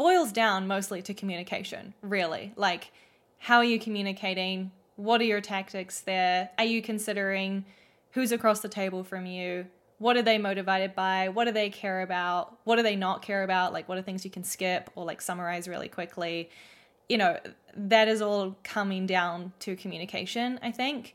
boils down mostly to communication, really. Like, how are you communicating? What are your tactics there? Are you considering who's across the table from you? What are they motivated by? What do they care about? What do they not care about? Like, what are things you can skip or like summarize really quickly? You know, that is all coming down to communication, I think.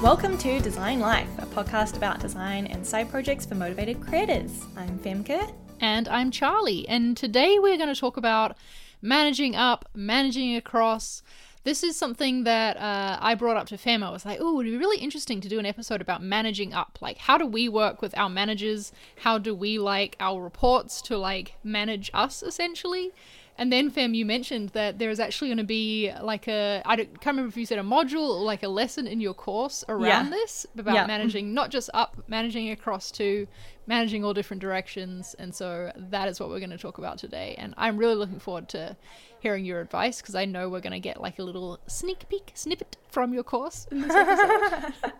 Welcome to Design Life, a podcast about design and side projects for motivated creators. I'm Femke. And I'm Charli. And today we're going to talk about managing up, managing across. This is something that uh, I brought up to Fem. I was like, oh, it would be really interesting to do an episode about managing up. Like, how do we work with our managers? How do we like our reports to like manage us essentially? And then, Fem, you mentioned that there is actually going to be like a, I don't, can't remember if you said a module or like a lesson in your course around yeah. this about yeah. managing, not just up, managing across to managing all different directions. And so that is what we're going to talk about today. And I'm really looking forward to hearing your advice because I know we're going to get like a little sneak peek snippet from your course in this episode.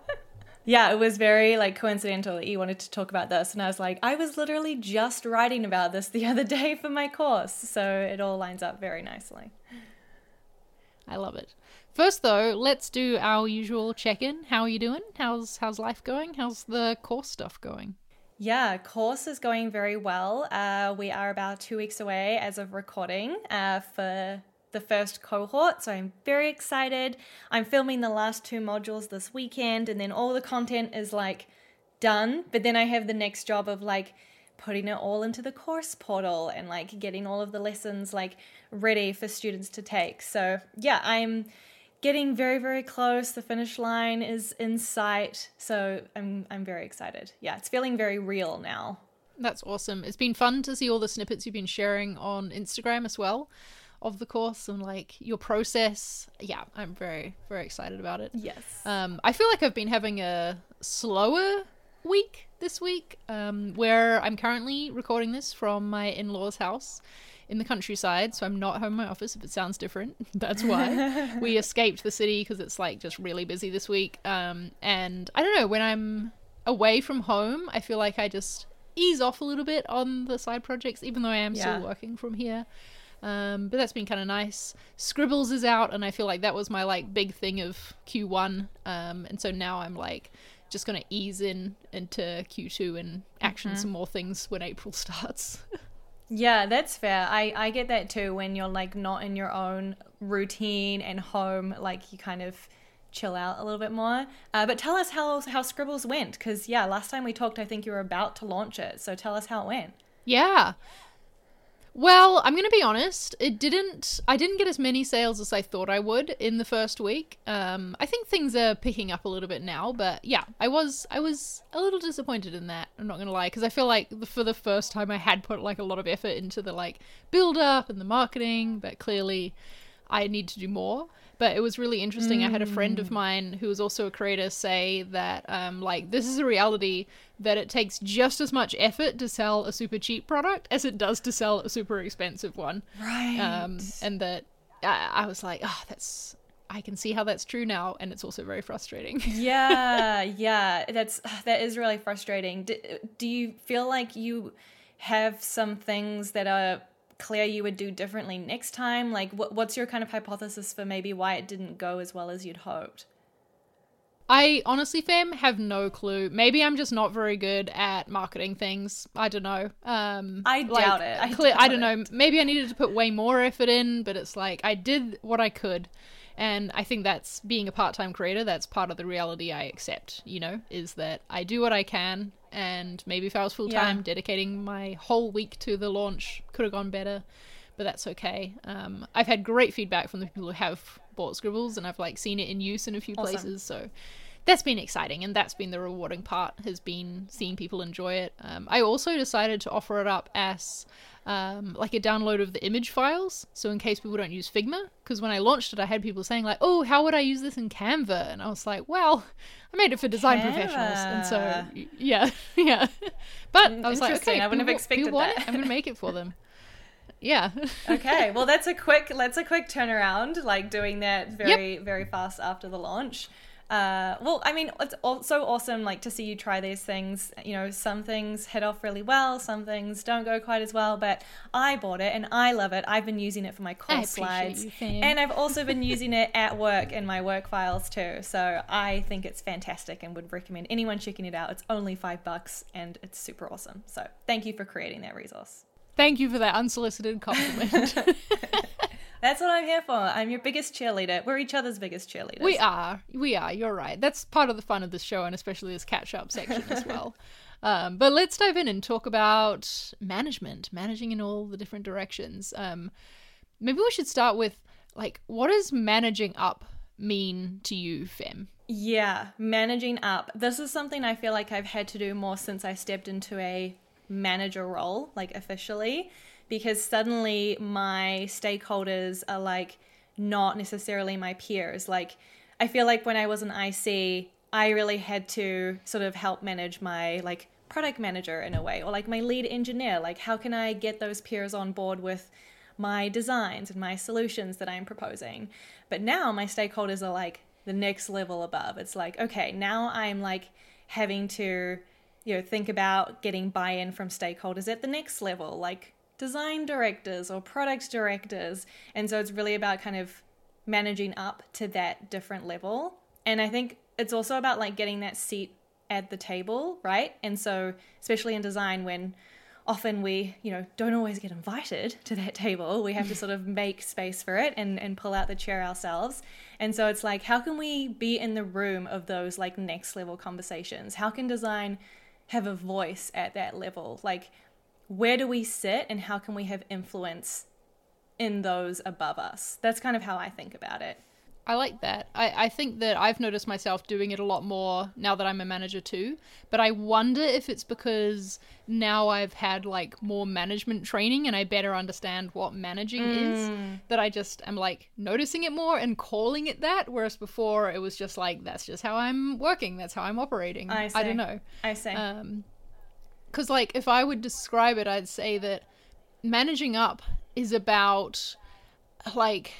yeah, it was very like coincidental that you wanted to talk about this. And I was like, I was literally just writing about this the other day for my course. So it all lines up very nicely. I love it. First though, let's do our usual check-in. How are you doing? How's how's life going? How's the course stuff going? Yeah, course is going very well. Uh, we are about two weeks away as of recording uh, for the first cohort, so I'm very excited. I'm filming the last two modules this weekend, and then all the content is like done. But then I have the next job of like putting it all into the course portal and like getting all of the lessons like ready for students to take. So, yeah, I'm getting very very close. The finish line is in sight. So, I'm I'm very excited. Yeah, it's feeling very real now. That's awesome. It's been fun to see all the snippets you've been sharing on Instagram as well of the course and like your process. Yeah, I'm very very excited about it. Yes. Um, I feel like I've been having a slower week this week, um, where I'm currently recording this from my in-laws' house in the countryside, so I'm not home in my office. If it sounds different, that's why we escaped the city because it's like just really busy this week. Um, and I don't know when I'm away from home, I feel like I just ease off a little bit on the side projects, even though I am yeah. still working from here. Um, but that's been kind of nice. Scribbles is out, and I feel like that was my like big thing of Q1. Um, and so now I'm like just gonna ease in into Q2 and action mm-hmm. some more things when April starts. yeah, that's fair. I I get that too when you're like not in your own routine and home. Like you kind of chill out a little bit more. Uh, but tell us how how Scribbles went, because yeah, last time we talked, I think you were about to launch it. So tell us how it went. Yeah. Well, I'm going to be honest. It didn't. I didn't get as many sales as I thought I would in the first week. Um, I think things are picking up a little bit now, but yeah, I was. I was a little disappointed in that. I'm not going to lie, because I feel like for the first time I had put like a lot of effort into the like build up and the marketing, but clearly I need to do more but it was really interesting. Mm. I had a friend of mm. mine who was also a creator say that, um, like, this is a reality that it takes just as much effort to sell a super cheap product as it does to sell a super expensive one. Right. Um, and that I, I was like, oh, that's I can see how that's true now, and it's also very frustrating. yeah, yeah, that's that is really frustrating. Do, do you feel like you have some things that are clear you would do differently next time? Like, what, what's your kind of hypothesis for maybe why it didn't go as well as you'd hoped? I honestly, fam, have no clue. Maybe I'm just not very good at marketing things. I don't know. Um, I like, doubt it. I, doubt I don't it. know. Maybe I needed to put way more effort in, but it's like I did what I could. And I think that's being a part time creator, that's part of the reality I accept, you know, is that I do what I can. And maybe if I was full time, yeah. dedicating my whole week to the launch could have gone better, but that's okay. Um, I've had great feedback from the people who have bought Scribbles, and I've like seen it in use in a few awesome. places. So that's been exciting and that's been the rewarding part has been seeing people enjoy it um, i also decided to offer it up as um, like a download of the image files so in case people don't use figma because when i launched it i had people saying like oh how would i use this in canva? And i was like well i made it for design canva. professionals and so yeah yeah. But i was like okay i wouldn't have expected that. i'm gonna make it for them. Yeah. Okay well that's a quick that's a quick turnaround like doing that very yep. very fast after the launch uh, well, I mean, it's so awesome, like to see you try these things. You know, some things hit off really well, some things don't go quite as well. But I bought it and I love it. I've been using it for my course slides, you, and I've also been using it at work in my work files too. So I think it's fantastic and would recommend anyone checking it out. It's only five bucks and it's super awesome. So thank you for creating that resource. Thank you for that unsolicited compliment. That's what I'm here for. I'm your biggest cheerleader. We're each other's biggest cheerleaders. We are. We are. You're right. That's part of the fun of this show, and especially this catch up section as well. Um, but let's dive in and talk about management, managing in all the different directions. Um, maybe we should start with like, what does managing up mean to you, Fem? Yeah, managing up. This is something I feel like I've had to do more since I stepped into a manager role, like officially because suddenly my stakeholders are like not necessarily my peers. Like, I feel like when I was an IC, I really had to sort of help manage my like product manager in a way, or like my lead engineer. Like, how can I get those peers on board with my designs and my solutions that I'm proposing? But now my stakeholders are like the next level above. It's like, okay, now I'm like having to, you know, think about getting buy in from stakeholders at the next level. Like, design directors or product directors. And so it's really about kind of managing up to that different level. And I think it's also about like getting that seat at the table, right? And so, especially in design, when often we, you know, don't always get invited to that table, we have to sort of make space for it and, and pull out the chair ourselves. And so it's like, how can we be in the room of those like next level conversations? How can design have a voice at that level? Like, where do we sit and how can we have influence in those above us? That's kind of how I think about it. I like that. I, I think that I've noticed myself doing it a lot more now that I'm a manager too. But I wonder if it's because now I've had like more management training and I better understand what managing mm. is that I just am like noticing it more and calling it that. Whereas before it was just like, that's just how I'm working. That's how I'm operating. I, I don't know. I say. Um, because like if i would describe it i'd say that managing up is about like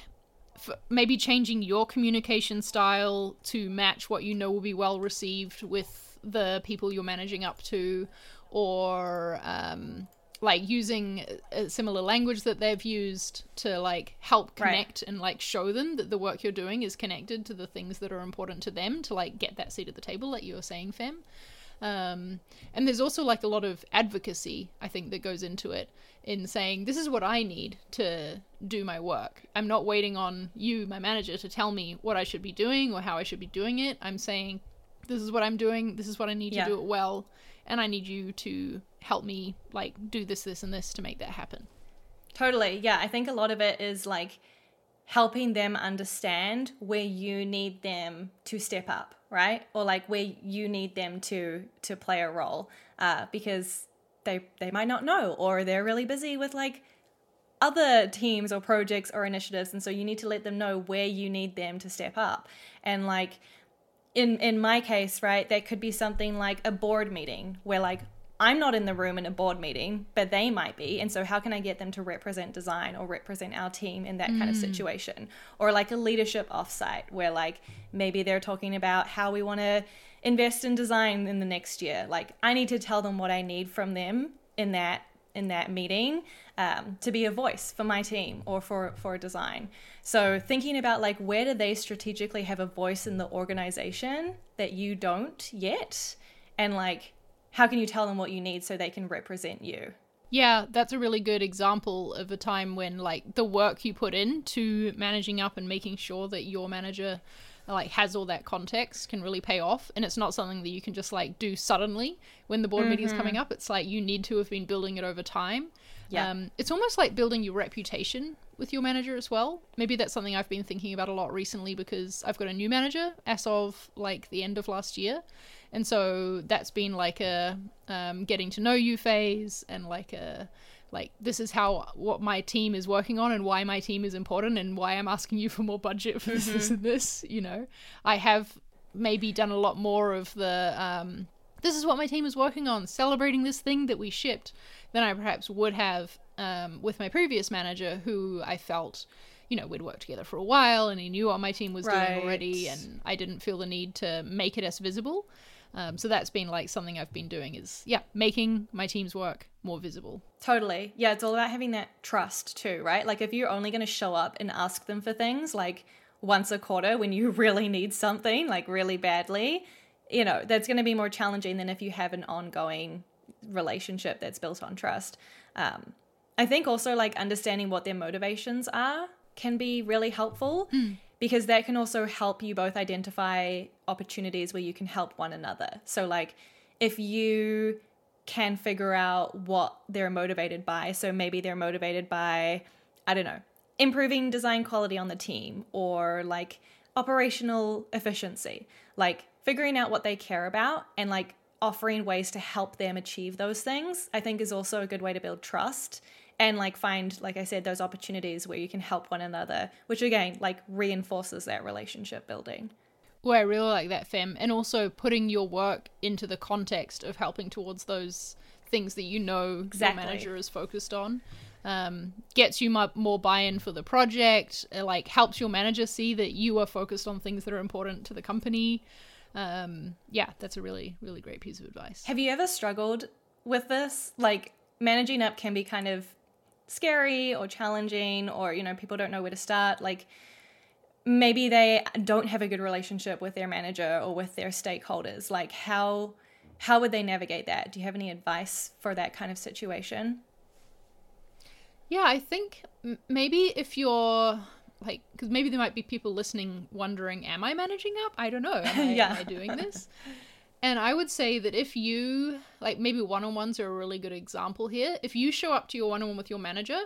maybe changing your communication style to match what you know will be well received with the people you're managing up to or um, like using a similar language that they've used to like help connect right. and like show them that the work you're doing is connected to the things that are important to them to like get that seat at the table like you were saying fem um, and there's also like a lot of advocacy, I think, that goes into it in saying, this is what I need to do my work. I'm not waiting on you, my manager, to tell me what I should be doing or how I should be doing it. I'm saying, this is what I'm doing, this is what I need yeah. to do it well, and I need you to help me, like, do this, this, and this to make that happen. Totally. Yeah. I think a lot of it is like, helping them understand where you need them to step up right? Or like where you need them to to play a role uh, because they they might not know or they're really busy with like other teams or projects or initiatives and so you need to let them know where you need them to step up. And like in in my case right that could be something like a board meeting where like I'm not in the room in a board meeting, but they might be. And so, how can I get them to represent design or represent our team in that mm. kind of mm. situation? Or like a leadership offsite where, like, maybe they're talking about how we want to invest in design in the next year. Like, I need to tell them what I need from them in that in that meeting um, to be a voice for my team or for for design. So thinking about like where do they strategically have a voice in the organization that you don't yet, and like how can you tell them what you need so they can represent you? Yeah, that's a really good example of a time when like the work you put in to managing up and making sure that your manager like has all that context can really pay off and it's not something that you can just like do suddenly when the board mm-hmm. meeting's coming up it's like you need to have been building it over time yeah. Um, it's almost like building your reputation with your manager as well maybe that's something i've been thinking about a lot recently because i've got a new manager as of like the end of last year and so that's been like a um, getting to know you phase and like a like this is how what my team is working on and why my team is important and why I'm asking you for more budget for this, mm-hmm. this and this. You know, I have maybe done a lot more of the um, this is what my team is working on, celebrating this thing that we shipped, than I perhaps would have um, with my previous manager, who I felt you know, we'd worked together for a while and he knew what my team was Right. doing already, and I didn't feel the need to make it as visible. Um, so that's been like something I've been doing is, yeah, making my team's work more visible. Totally. Yeah, it's all about having that trust too, right? Like if you're only going to show up and ask them for things like once a quarter when you really need something, like really badly, you know, that's going to be more challenging than if you have an ongoing relationship that's built on trust. Um, I think also like understanding what their motivations are can be really helpful mm. because that can also help you both identify opportunities where you can help one another. So, like, if you can figure out what they're motivated by, so maybe they're motivated by, I don't know, improving design quality on the team or like operational efficiency, like figuring out what they care about and like offering ways to help them achieve those things, I think is also a good way to build trust and like find like I said those opportunities where you can help one another, which again like reinforces that relationship building. Well, I really like that, Fem, and also putting your work into the context of helping towards those things that you know Exactly. your manager is focused on. Um, gets you more buy-in for the project. uh, like helps your manager see that you are focused on things that are important to the company. Um, yeah, that's a really, really great piece of advice. Have you ever struggled with this? Like managing up can be kind of scary or challenging or you know people don't know where to start like maybe they don't have a good relationship with their manager or with their stakeholders like how how would they navigate that do you have any advice for that kind of situation Yeah, I think m- maybe if you're like, because maybe there might be people listening wondering, am I managing up? I don't know. Am I, Yeah. am I doing this? And I would say that if you, like, maybe one on ones are a really good example here. If you show up to your one on one with your manager,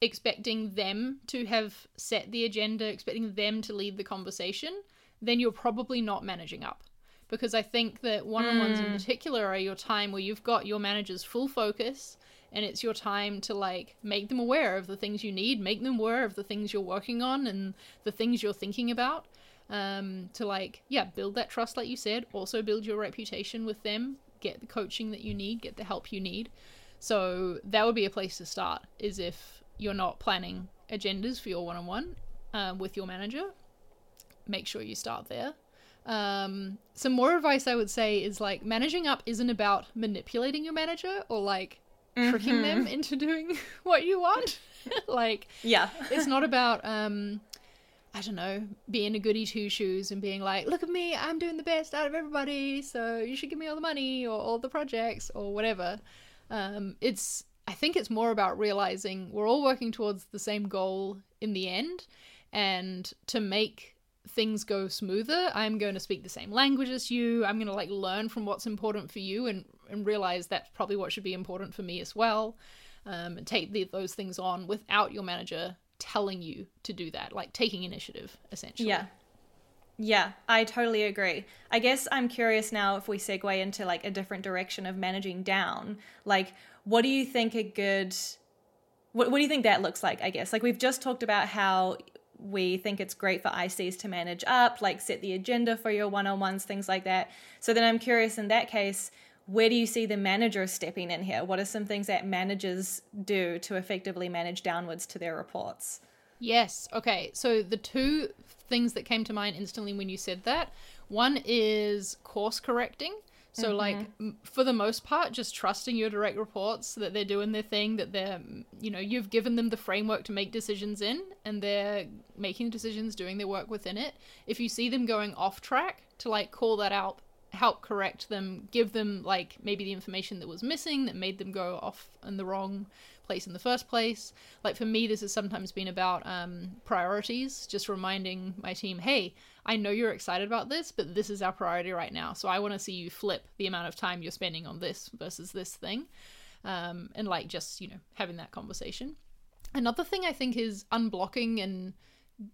expecting them to have set the agenda, expecting them to lead the conversation, then you're probably not managing up. Because I think that one on ones in hmm. particular are your time where you've got your manager's full focus and it's your time to like make them aware of the things you need, make them aware of the things you're working on and the things you're thinking about. Um, to like, yeah, build that trust, like you said, also build your reputation with them, get the coaching that you need, get the help you need. So that would be a place to start, is if you're not planning agendas for your one on one with your manager, make sure you start there. Um, some more advice I would say is like managing up isn't about manipulating your manager or like tricking them into doing what you want. like yeah it's not about um I don't know, being a goody two shoes and being like, look at me, I'm doing the best out of everybody, so you should give me all the money or all the projects or whatever. Um, it's, I think it's more about realizing we're all working towards the same goal in the end, and to make things go smoother, I'm going to speak the same language as you. I'm going to like learn from what's important for you and and realize that's probably what should be important for me as well. Um, and take the, those things on without your manager telling you to do that, like taking initiative, essentially. Yeah. Yeah, I totally agree. I guess I'm curious now if we segue into like a different direction of managing down. Like, what do you think a good what, what do you think that looks like? I guess like we've just talked about how we think it's great for ICs to manage up, like set the agenda for your one-on-ones, things like that. So then I'm curious in that case, where do you see the manager stepping in here? What are some things that managers do to effectively manage downwards to their reports? Yes. Okay. So the two things that came to mind instantly when you said that one is course correcting. So, mm-hmm. like, m- for the most part, just trusting your direct reports that they're doing their thing, that they're, you know, you've given them the framework to make decisions in, and they're making decisions, doing their work within it. If you see them going off track, to like call that out, help correct them, give them like maybe the information that was missing that made them go off in the wrong place in the first place. Like for me, this has sometimes been about um, priorities, just reminding my team, hey, I know you're excited about this, but this is our priority right now. So I want to see you flip the amount of time you're spending on this versus this thing. Um, and like just, you know, having that conversation. Another thing I think is unblocking, and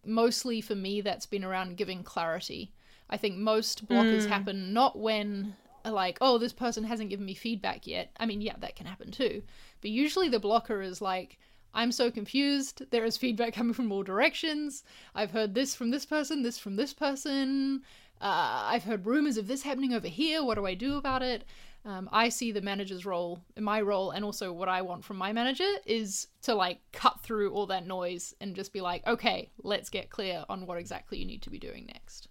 mostly for me, that's been around giving clarity. I think most blockers happen not when like, oh, this person hasn't given me feedback yet. I mean, yeah, that can happen too. But usually the blocker is like, I'm so confused. There is feedback coming from all directions. I've heard this from this person, this from this person. uh, I've heard rumors of this happening over here. What do I do about it? Um, I see the manager's role, my role, and also what I want from my manager is to like cut through all that noise and just be like, okay, let's get clear on what exactly you need to be doing next.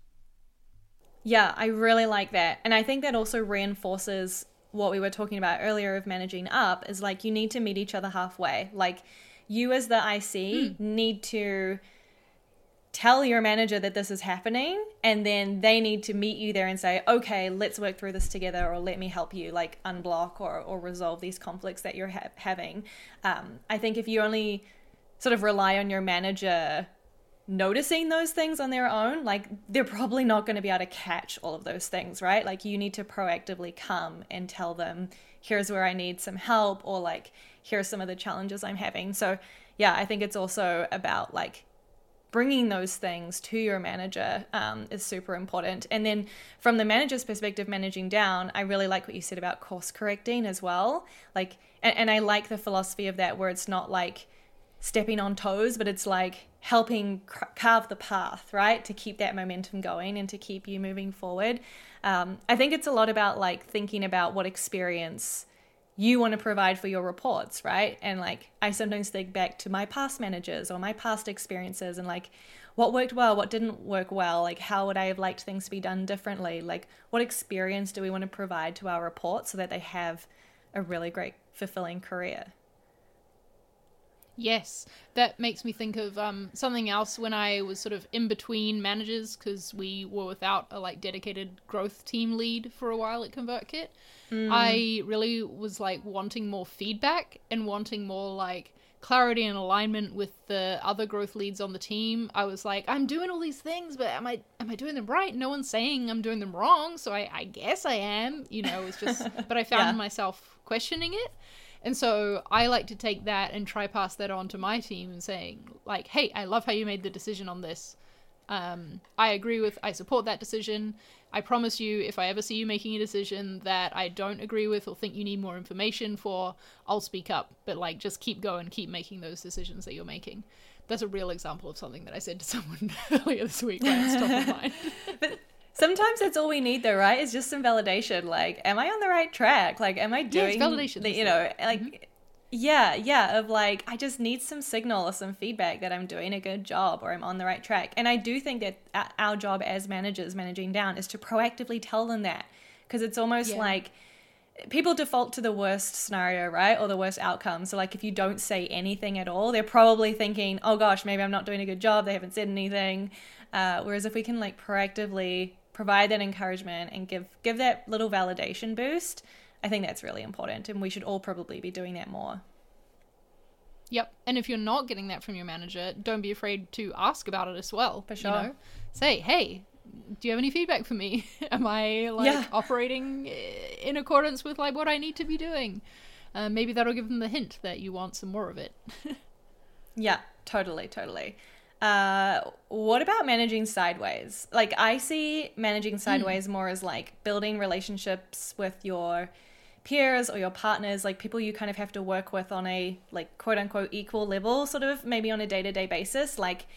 Yeah, I really like that. And I think that also reinforces what we were talking about earlier of managing up is like you need to meet each other halfway. Like you as the IC mm. need to tell your manager that this is happening and then they need to meet you there and say okay let's work through this together or let me help you like unblock or, or resolve these conflicts that you're ha- having um, i think if you only sort of rely on your manager noticing those things on their own like they're probably not going to be able to catch all of those things right like you need to proactively come and tell them here's where i need some help or like here's some of the challenges i'm having so yeah i think it's also about like bringing those things to your manager um, is super important. And then from the manager's perspective, managing down, I really like what you said about course correcting as well. Like, and, and I like the philosophy of that where it's not like stepping on toes, but it's like helping carve the path, right? To keep that momentum going and to keep you moving forward. Um, I think it's a lot about like thinking about what experience you want to provide for your reports, right? And like I sometimes think back to my past managers or my past experiences and like what worked well, what didn't work well, like how would I have liked things to be done differently? Like what experience do we want to provide to our reports so that they have a really great fulfilling career? Yes, that makes me think of um, something else when I was sort of in between managers because we were without a like dedicated growth team lead for a while at ConvertKit. Mm. I really was like wanting more feedback and wanting more like clarity and alignment with the other growth leads on the team. I was like, I'm doing all these things, but am I am I doing them right? No one's saying I'm doing them wrong, so I, I guess I am. You know, it's just but I found yeah. myself questioning it. And so I like to take that and try pass that on to my team and saying, like, hey, I love how you made the decision on this. Um, I agree with, I support that decision. I promise you, if I ever see you making a decision that I don't agree with or think you need more information for, I'll speak up. But like, just keep going, keep making those decisions that you're making. That's a real example of something that I said to someone earlier this week when it's top of mind. but sometimes that's all we need, though, right? Is just some validation. Like, am I on the right track? Like, am I doing yes, validation? The, you know, like. Mm-hmm yeah, yeah, of like, I just need some signal or some feedback that I'm doing a good job or I'm on the right track. And I do think that our job as managers, managing down, is to proactively tell them that. Because it's almost yeah. like people default to the worst scenario, right? Or the worst outcome. So, like, if you don't say anything at all, they're probably thinking, oh gosh, maybe I'm not doing a good job. They haven't said anything. Uh, whereas if we can, like, proactively provide that encouragement and give give that little validation boost I think that's really important, and we should all probably be doing that more. Yep. And if you're not getting that from your manager, don't be afraid to ask about it as well. For sure. You know? Say, hey, do you have any feedback for me? Am I like yeah. operating in accordance with like what I need to be doing? Uh, maybe that'll give them the hint that you want some more of it. yeah, totally, totally. Uh, what about managing sideways? Like I see managing hmm. sideways mm. more as like building relationships with your peers or your partners, like people you kind of have to work with on a like quote unquote equal level, sort of maybe on a day to day basis. Like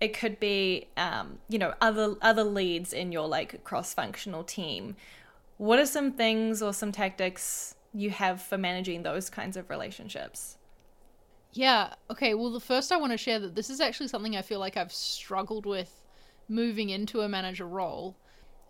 it could be, um, you know, other other leads in your like cross functional team. What are some things or some tactics you have for managing those kinds of relationships? Yeah. Okay. Well, the first I want to share that this is actually something I feel like I've struggled with moving into a manager role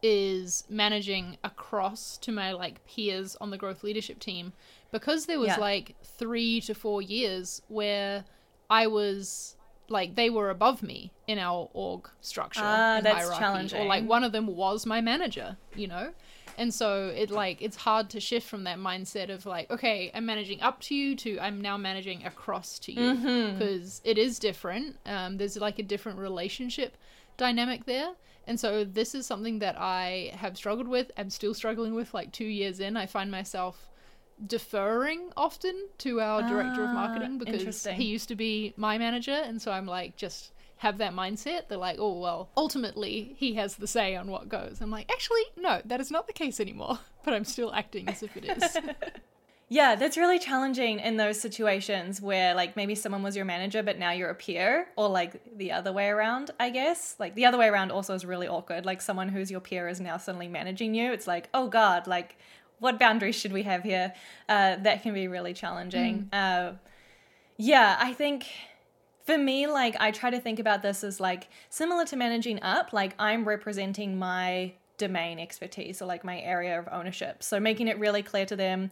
is managing across to my like peers on the growth leadership team because there was yeah. like 3 to 4 years where I was like they were above me in our org structure uh, that's hierarchy challenging. or like one of them was my manager, you know. And so it like it's hard to shift from that mindset of like okay, I'm managing up to you to I'm now managing across to you because mm-hmm. is different. Um, there's like a different relationship dynamic there. And so this is something that I have struggled with. I'm still struggling with like 2 years in. I find myself deferring often to our director of marketing ah, because he used to be my manager and so I'm like just have that mindset. They're like, oh, well, ultimately he has the say on what goes. I'm like, actually, no, that is not the case anymore. But I'm still acting as if it is. Yeah, that's really challenging in those situations where like maybe someone was your manager but now you're a peer or like the other way around, I guess. Like the other way around also is really awkward. Like someone who's your peer is now suddenly managing you. It's like, "Oh god, like what boundaries should we have here?" Uh that can be really challenging. Mm. Uh yeah, I think for me like I try to think about this as like similar to managing up, like I'm representing my domain expertise or like my area of ownership. So making it really clear to them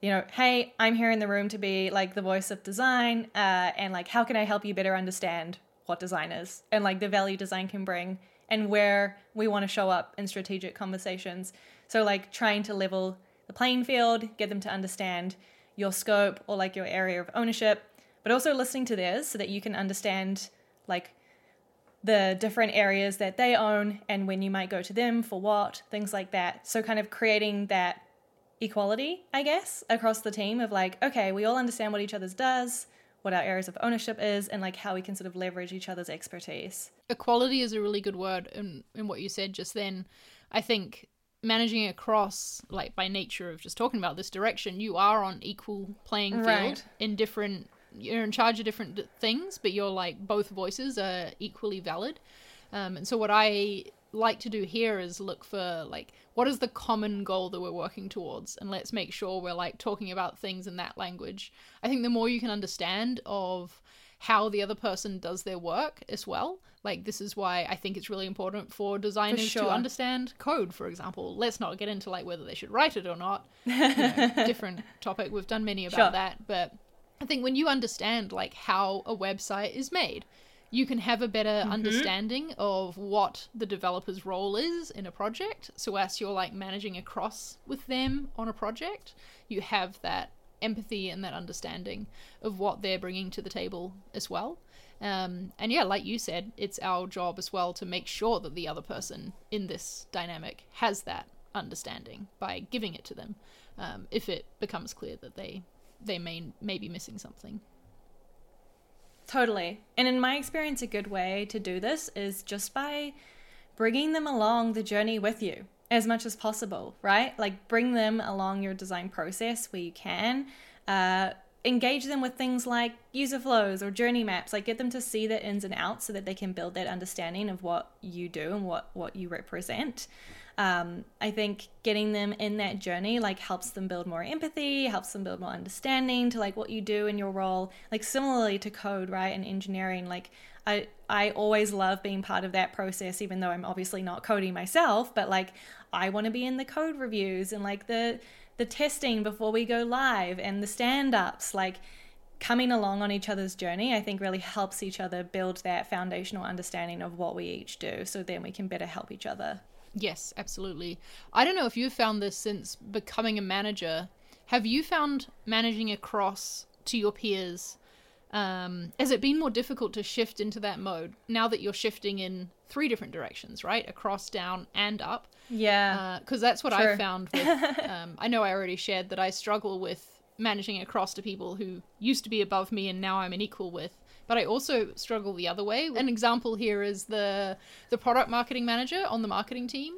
you know, hey, I'm here in the room to be like the voice of design, uh, and like, how can I help you better understand what design is and like the value design can bring and where we want to show up in strategic conversations. So, like, trying to level the playing field, get them to understand your scope or like your area of ownership, but also listening to theirs so that you can understand like the different areas that they own and when you might go to them for what, things like that. So, kind of creating that equality, I guess, across the team of like, okay, we all understand what each other's does, what our areas of ownership is, and like how we can sort of leverage each other's expertise. Equality is a really good word in, in what you said just then. I think managing across, like by nature of just talking about this direction, you are on equal playing field right. in different you're in charge of different things, but you're like both voices are equally valid. Um, and so what I like to do here is look for like what is the common goal that we're working towards and let's make sure we're like talking about things in that language i think the more you can understand of how the other person does their work as well like this is why i think it's really important for designers for sure. to understand code for example let's not get into like whether they should write it or not you know, different topic we've done many about sure. that but i think when you understand like how a website is made you can have a better mm-hmm. understanding of what the developer's role is in a project. So as you're like managing across with them on a project, you have that empathy and that understanding of what they're bringing to the table as well. Um, and yeah, like you said, it's our job as well to make sure that the other person in this dynamic has that understanding by giving it to them um, if it becomes clear that they they may may be missing something. Totally. And in my experience, a good way to do this is just by bringing them along the journey with you as much as possible, right? Like bring them along your design process where you can. Uh, engage them with things like user flows or journey maps like get them to see the ins and outs so that they can build that understanding of what you do and what what you represent um, I think getting them in that journey like helps them build more empathy, helps them build more understanding to like what you do in your role. Like similarly to code, right, and engineering, like I I always love being part of that process, even though I'm obviously not coding myself. But like I want to be in the code reviews and like the the testing before we go live and the stand ups, like coming along on each other's journey, I think really helps each other build that foundational understanding of what we each do so then we can better help each other. Yes, absolutely. I don't know if you've found this since becoming a manager. Have you found managing across to your peers? Um, has it been more difficult to shift into that mode now that you're shifting in three different directions, right? Across, down, and up. Yeah. Because uh, that's what I found. With, um, I know I already shared that I struggle with managing across to people who used to be above me and now I'm an equal with but I also struggle the other way. An example here is the the product marketing manager on the marketing team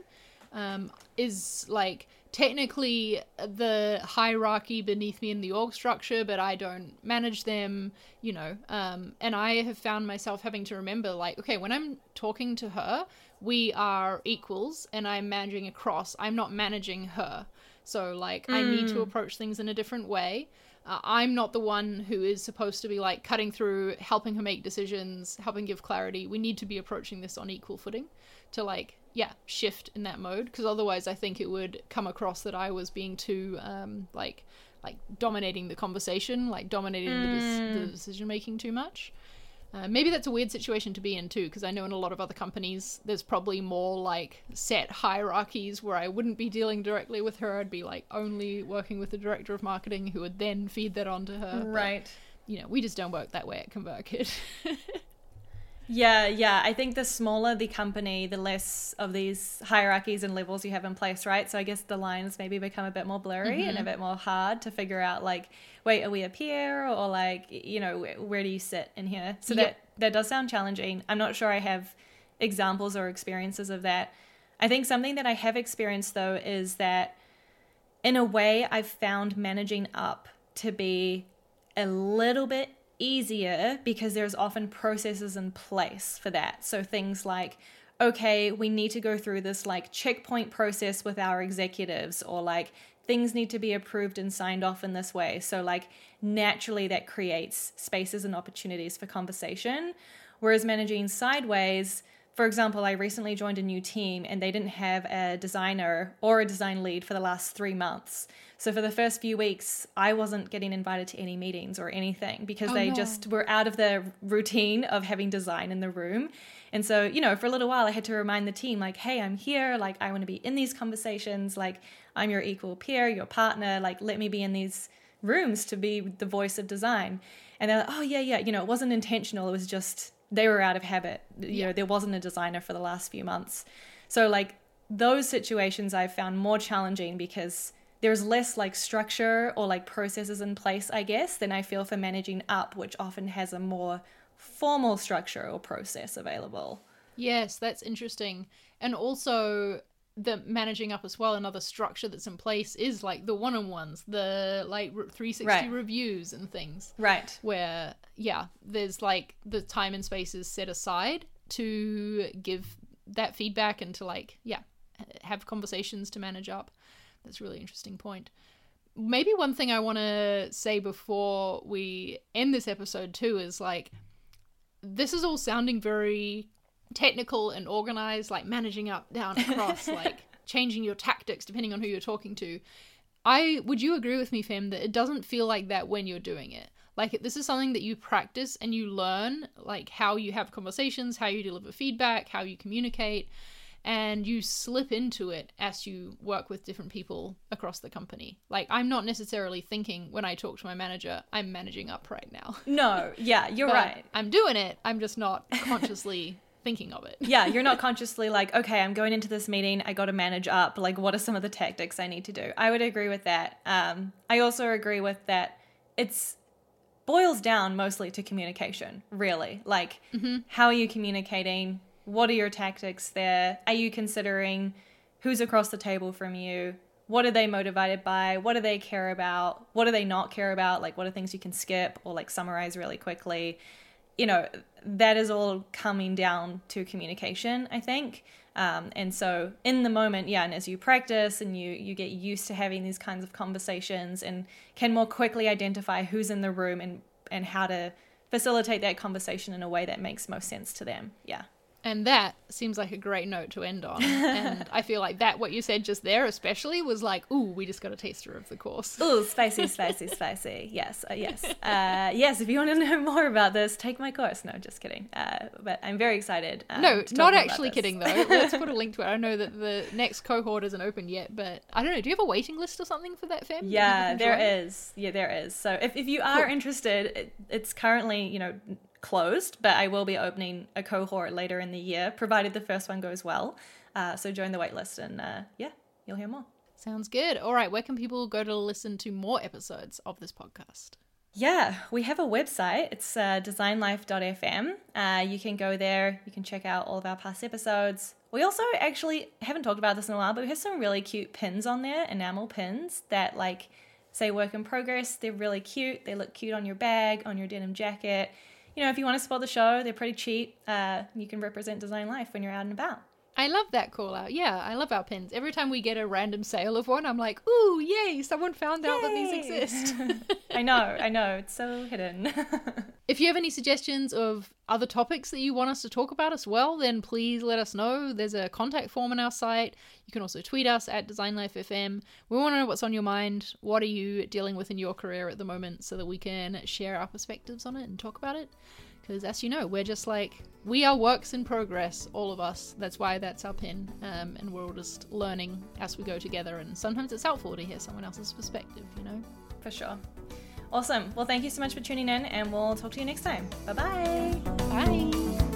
um, is like technically the hierarchy beneath me in the org structure, but I don't manage them, you know. Um, and I have found myself having to remember, like, okay, when I'm talking to her, we are equals, and I'm managing across. I'm not managing her. So, like, mm. I need to hmm. approach things in a different way. Uh, I'm not the one who is supposed to be like cutting through, helping her make decisions, helping give clarity. We need to be approaching this on equal footing to like, yeah, shift in that mode. Because otherwise, I think it would come across that I was being too um, like like dominating the conversation, like dominating mm. the, de- the decision making too much. Uh, maybe that's a weird situation to be in too, because I know in a lot of other companies there's probably more like set hierarchies where I wouldn't be dealing directly with her. I'd be like only working with the director of marketing who would then feed that on to her. Right. But, you know, we just don't work that way at ConvertKit. Yeah, yeah. I think the smaller the company, the less of these hierarchies and levels you have in place, right? So I guess the lines maybe become a bit more blurry mm-hmm. and a mm-hmm. bit more hard to figure out like, wait, are we a peer or like, you know, where, where do you sit in here? So yep. that that does sound challenging. I'm not sure I have examples or experiences of that. I think something that I have experienced though is that in a way, I've found managing up to be a little bit easier because there's often processes in place for that. So things like, okay, we need to go through this like checkpoint process with our executives, or like things need to be approved and signed off in this way. So, like, naturally, that creates spaces and opportunities for conversation. Whereas managing sideways, for example, I recently joined a new team and they didn't have a designer or a design lead for the last three months. So for the first few weeks, I wasn't getting invited to any meetings or anything because Oh, they no. just were out of the routine of having design in the room. And so, you know, for a little while, I had to remind the team, like, hey, I'm here. Like, I want to be in these conversations. Like, I'm your equal peer, your partner. Like, let me be in these rooms to be the voice of design. And they're like, oh, yeah, yeah. You know, it wasn't intentional. It was just they were out of habit. You know, there wasn't a designer for the last few months. So, like, those situations I've found more challenging because there's less like structure or like processes in place, I guess, than I feel for managing up, which often has a more formal structure or process available. Yes, that's interesting. And also the managing up as well another structure that's in place is like the one-on-ones the like 360 Right. reviews and things Right. where yeah there's like the time and space is set aside to give that feedback and to like yeah have conversations to manage up. That's a really interesting point. Maybe one thing i want to say before we end this episode too is like this is all sounding very technical and organized like managing up down across like changing your tactics depending on who you're talking to. I would you agree with me, Fem, that it doesn't feel like that when you're doing it. Like this is something that you practice and you learn, like how you have conversations, how you deliver feedback, how you communicate, and you slip into it as you work with different people across the company. Like I'm not necessarily thinking when I talk to my manager, I'm managing up right now. No, yeah, you're right. I'm doing it. I'm just not consciously thinking of it. yeah, you're not consciously like, okay, I'm going into this meeting. I got to manage up. Like, what are some of the tactics I need to do? I would agree with that. Um, I also agree with that. It's boils down mostly to communication, really. Like, mm-hmm. how are you communicating? What are your tactics there? Are you considering who's across the table from you? What are they motivated by? What do they care about? What do they not care about? Like, what are things you can skip or like summarize really quickly? you know that is all coming down to communication i think um, and so in the moment yeah and as you practice and you you get used to having these kinds of conversations and can more quickly identify who's in the room and and how to facilitate that conversation in a way that makes most sense to them. Yeah And that seems like a great note to end on. and I feel like that, what you said just there, especially, was like, ooh, we just got a taster of the course. Ooh, spicy, spicy, spicy. Yes, uh, yes, uh, yes. If you want to know more about this, take my course. No, just kidding. Uh, but I'm very excited. Um, No, not actually kidding though. Let's put a link to it. I know that the next cohort isn't open yet, but I don't know. Do you have a waiting list or something for that fam? Yeah, there is. Yeah, there is. So if, if you are Cool. interested, it, it's currently, you know, closed, but I will be opening a cohort later in the year, provided the first one goes well. Uh, so join the waitlist and uh, yeah, you'll hear more. Sounds good. All right, where can people go to listen to more episodes of this podcast? Yeah, we have a website. It's uh, designlife.fm. Uh, you can go there. You can check out all of our past episodes. We also actually haven't talked about this in a while, but we have some really cute pins on there, enamel pins that like say work in progress. They're really cute. They look cute on your bag, on your denim jacket. You know, if you want to support the show, they're pretty cheap. Uh, you can represent Design Life when you're out and about. I love that call out. Yeah, I love our pins. Every time we get a random sale of one, I'm like, ooh, yay, someone found out that these exist. I know, I know. It's so hidden. If you have any suggestions of other topics that you want us to talk about as well, then please let us know. There's a contact form on our site. You can also tweet us at DesignLifeFM. We want to know what's on your mind. What are you dealing with in your career at the moment so that we can share our perspectives on it and talk about it? Because as you know, we're just like, we are works in progress, all of us. That's why that's our pin. Um, and we're all just learning as we go together. And sometimes it's helpful to hear someone else's perspective, you know? For sure. Awesome. Well, thank you so much for tuning in, and we'll talk to you next time. Bye bye. Bye.